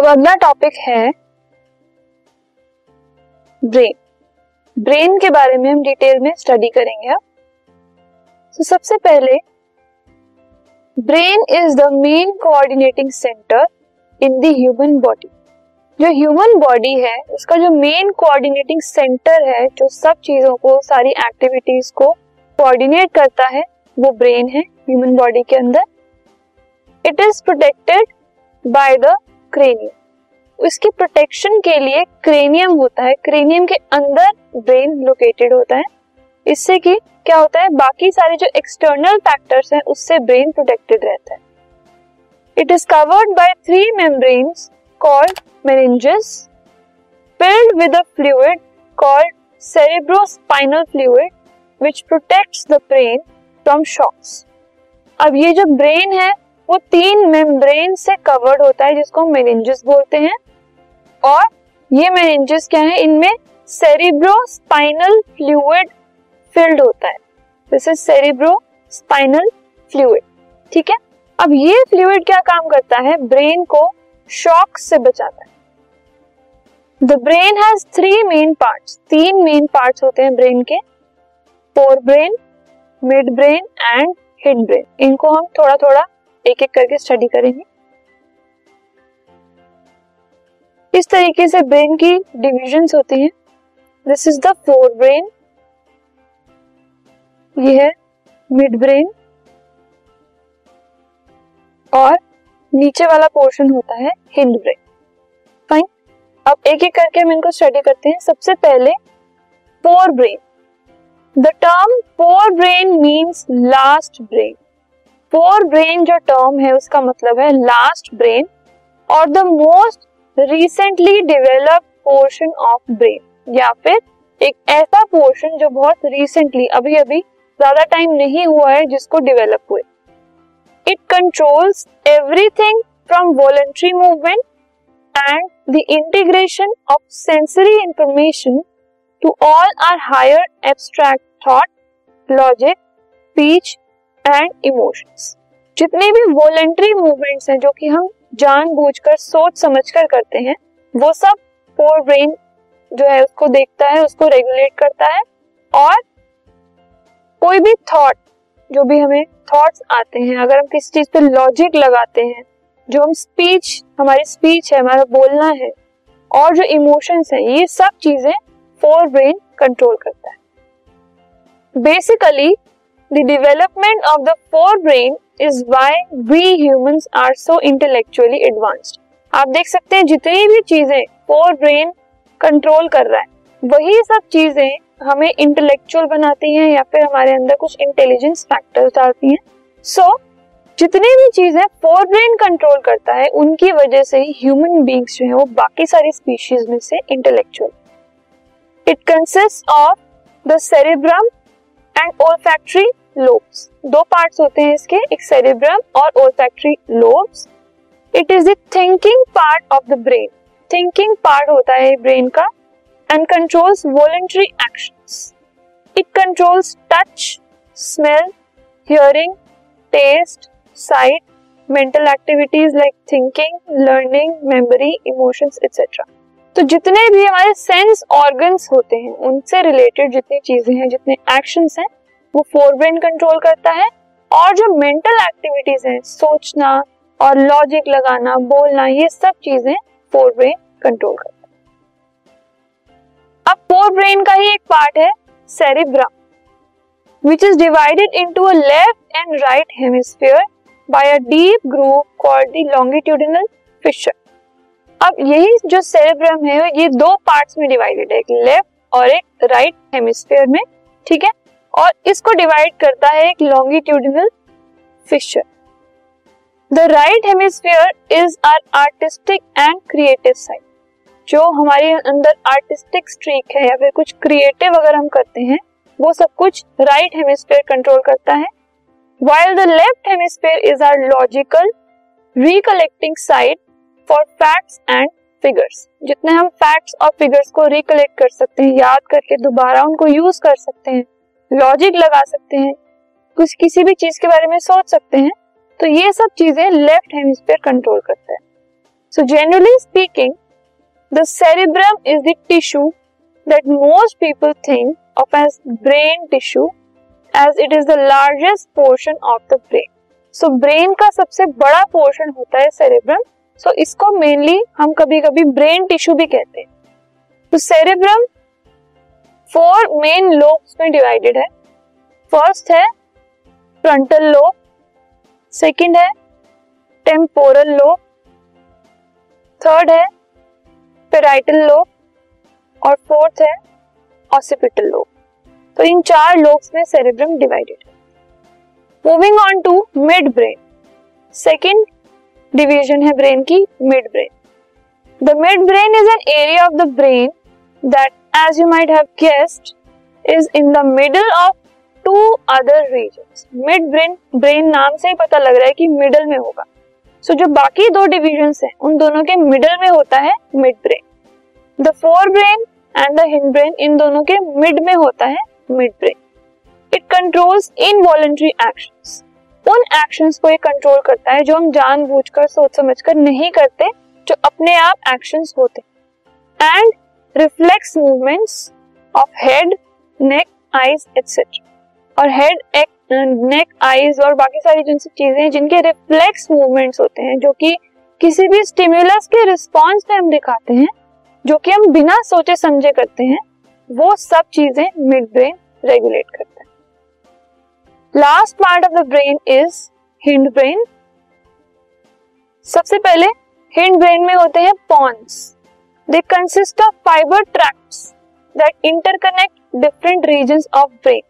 अब अगला टॉपिक है ब्रेन ब्रेन के बारे में हम डिटेल में स्टडी करेंगे तो सबसे पहले brain is the main coordinating centre in the human body जो ह्यूमन बॉडी है, उसका जो मेन कोऑर्डिनेटिंग सेंटर है, जो सब चीज़ों को, सारी एक्टिविटीज़ को कोऑर्डिनेट करता है, वो ब्रेन है ह्यूमन बॉडी के अंदर. It is protected by the cranium. इसकी प्रोटेक्शन के लिए क्रेनियम होता है। क्रेनियम के अंदर ब्रेन लोकेटेड होता है। इससे कि क्या होता है? बाकी सारे जो एक्सटर्नल फैक्टर्स हैं, उससे ब्रेन प्रोटेक्टेड रहता है। It is covered by three membranes called meninges filled with a fluid called cerebrospinal fluid, which protects the brain from shocks. अब ये जो ब्रेन है वो तीन मेम्ब्रेन से कवर्ड होता है, जिसको हम मेनिंजेस बोलते हैं। और ये मेनिंजेस क्या है? इनमें सेरिब्रो स्पाइनल फ्लूइड फिल्ड होता है। This is cerebro spinal fluid ठीक है? अब ये फ्लूइड क्या काम करता है? ब्रेन को शॉक से बचाता है। The brain has three main parts तीन मेन पार्ट्स होते हैं ब्रेन के। Fore brain mid brain and hind brain इनको हम थोड़ा थोड़ा एक एक करके स्टडी करेंगे। इस तरीके से ब्रेन की डिविजन्स होती हैं। This is the fore brain ये है मिड ब्रेन और नीचे वाला पोर्शन होता है हिंड ब्रेन फाइन अब एक एक करके हम इनको स्टडी करते हैं। सबसे पहले fore brain the term fore brain means last brain fore brain जो टर्म है, उसका मतलब है लास्ट ब्रेन और the most recently developed portion of brain या फिर एक ऐसा पोर्शन जो बहुत रिसेंटली अभी अभी ज़्यादा टाइम नहीं हुआ है, जिसको डेवलप हुए। It controls everything from voluntary movement and the integration of sensory information to all our higher abstract thought logic speech and emotions जितने भी वॉलेंट्री मूवमेंट्स हैं जो कि हम जानबूझकर सोच समझकर करते हैं, वो सब फोर ब्रेन जो है उसको देखता है, उसको रेगुलेट करता है और कोई भी थॉट जो भी हमें थॉट्स आते हैं, अगर हम किसी चीज़ पे लॉजिक लगाते हैं, जो हम स्पीच हमारी स्पीच है, हमारा बोलना है, और जो इमोशंस हैं, ये सब चीज़ें फोर ब्रेन कंट्रोल करता है। Basically the development of the fore brain is why we humans are so intellectually advanced आप देख सकते हैं जितनी भी चीज़ें फोर ब्रेन कंट्रोल कर रहा है वही सब चीज़ें हमें इंटेलेक्चुअल बनाती हैं या फिर हमारे अंदर कुछ इंटेलिजेंस फैक्टर्स डालती हैं। सो so, जितनी भी चीज़ें फोर ब्रेन कंट्रोल करता है उनकी वजह से ही ह्यूमन बींग्स जो है वो बाकी सारी स्पीशीज में से intellectual it consist of the cerebrum and olfactory lobes दो पार्ट्स होते हैं इसके, एक सेरेब्रम और olfactory lobes it is the thinking part of the brain thinking part होता है ब्रेन का and controls voluntary actions it controls touch smell hearing taste sight mental activities like thinking learning memory emotions etcetera तो जितने भी हमारे sense organs होते हैं, उनसे रिलेटेड जितनी चीज़ें हैं, जितने एक्शंस हैं वो फोर ब्रेन कंट्रोल करता है और जो मेंटल एक्टिविटीज़ हैं, सोचना और लॉजिक लगाना, बोलना, ये सब चीज़ें फोर ब्रेन कंट्रोल करता है। अब फोर ब्रेन का ही एक पार्ट है cerebrum which is divided into a left and right hemisphere by a deep groove called the longitudinal fissure अब यही जो सेरेब्रम है, ये दो पार्ट्स में डिवाइडेड है, एक लेफ़्ट और एक राइट हेमिस्फीयर में, ठीक है? और इसको डिवाइड करता है एक longitudinal fissure the right hemisphere is our artistic and creative side जो हमारे अंदर आर्टिस्टिक स्ट्रीक है या फिर कुछ क्रिएटिव अगर हम करते हैं, वो सब कुछ राइट हेमिस्फीयर कंट्रोल करता है। While the left hemisphere is our logical recollecting side for facts and figures जितने हम फैक्ट्स और फिगर्स को रिकलेक्ट कर सकते हैं, याद करके दोबारा उनको यूज़ कर सकते हैं। लॉजिक लगा सकते हैं कुछ किसी भी चीज़ के बारे में सोच सकते हैं तो ये सब चीज़ें लेफ़्ट हेमिस्फीयर कंट्रोल करता है। So generally speaking the cerebrum is the tissue that most people think of as brain tissue as it is the largest portion of the brain so brain का सबसे बड़ा पोर्शन होता है cerebrum so so, इसको mainly हम कभी कभी brain tissue भी कहते हैं। तो सेरेब्रम फोर मेन लोब्स में डिवाइडेड है. फ़र्स्ट है फ्रंटल लोब सेकंड है टेम्पोरल लोब थर्ड है पेराइटल लोब और फोर्थ है ऑसिपिटल लोब तो इन चार लोब्स में सेरेब्रम डिवाइडेड है. Moving on to mid brain second division है ब्रेन की mid brain the mid brain is an area of the brain that as you might have guessed is in the middle of two other region mid brain brain नाम से ही पता लग रहा है कि middle में होगा। सो so, जो बाकी दो डिविजन है उन दोनों के मिडल में होता है mid brain the fore brain and the hind brain इन दोनों के मिड में होता है mid brain it controls involuntary actions उन एक्शंस को ये कंट्रोल करता है जो हम जानबूझकर सोच समझकर नहीं करते जो अपने आप एक्शंस होते and reflex movements of head neck eyes etcetera और हेड नेक आईज और बाकी सारी जिन चीज़ें जिनके रिफ्लेक्स मूवमेंट्स होते हैं, जो कि किसी भी स्टिमुलस के रिस्पॉन्स में हम दिखाते हैं, जो कि हम बिना सोचे समझे करते हैं, वो सब चीज़ें मिड ब्रेन रेगुलेट करता है। Last part of the brain is hind brain सबसे पहले हिंड ब्रेन में होते हैं pons they consist of fibre tracts that interconnect different region of brain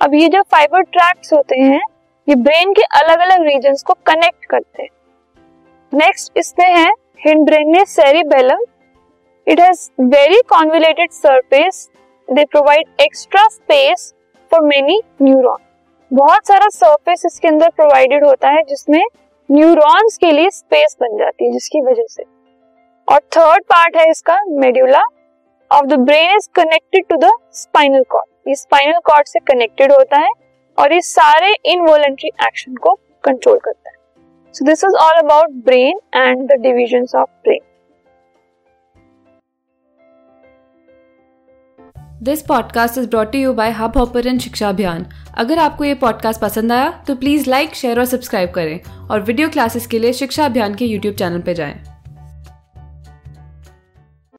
अब ये जो फाइबर ट्रैक्ट्स होते हैं, ये ब्रेन के अलग अलग रीजन को कनेक्ट करते हैं। नेक्स्ट इसमें है हिंड ब्रेन में cerebellum it has very convoluted surface they provide extra space for many neuron बहुत सारा सरफेस इसके अंदर प्रोवाइडेड होता है, जिसमें न्यूरॉन्स के लिए स्पेस बन जाती है, जिसकी वजह से। और थर्ड पार्ट है इसका medulla of the brain is connected to the spinal cord ये स्पाइनल कॉर्ड से कनेक्टेड होता है और ये सारे इनवॉलेंट्री एक्शन को कंट्रोल करता है। So this is all about brain and the division of brain this podcast is brought you by Hubhopper Shiksha Abhiyan अगर आपको ये पॉडकास्ट पसंद आया तो प्लीज़ लाइक शेयर और सब्सक्राइब करें। और वीडियो क्लासेस के लिए शिक्षा अभियान के यूट्यूब चैनल पर जाएँ।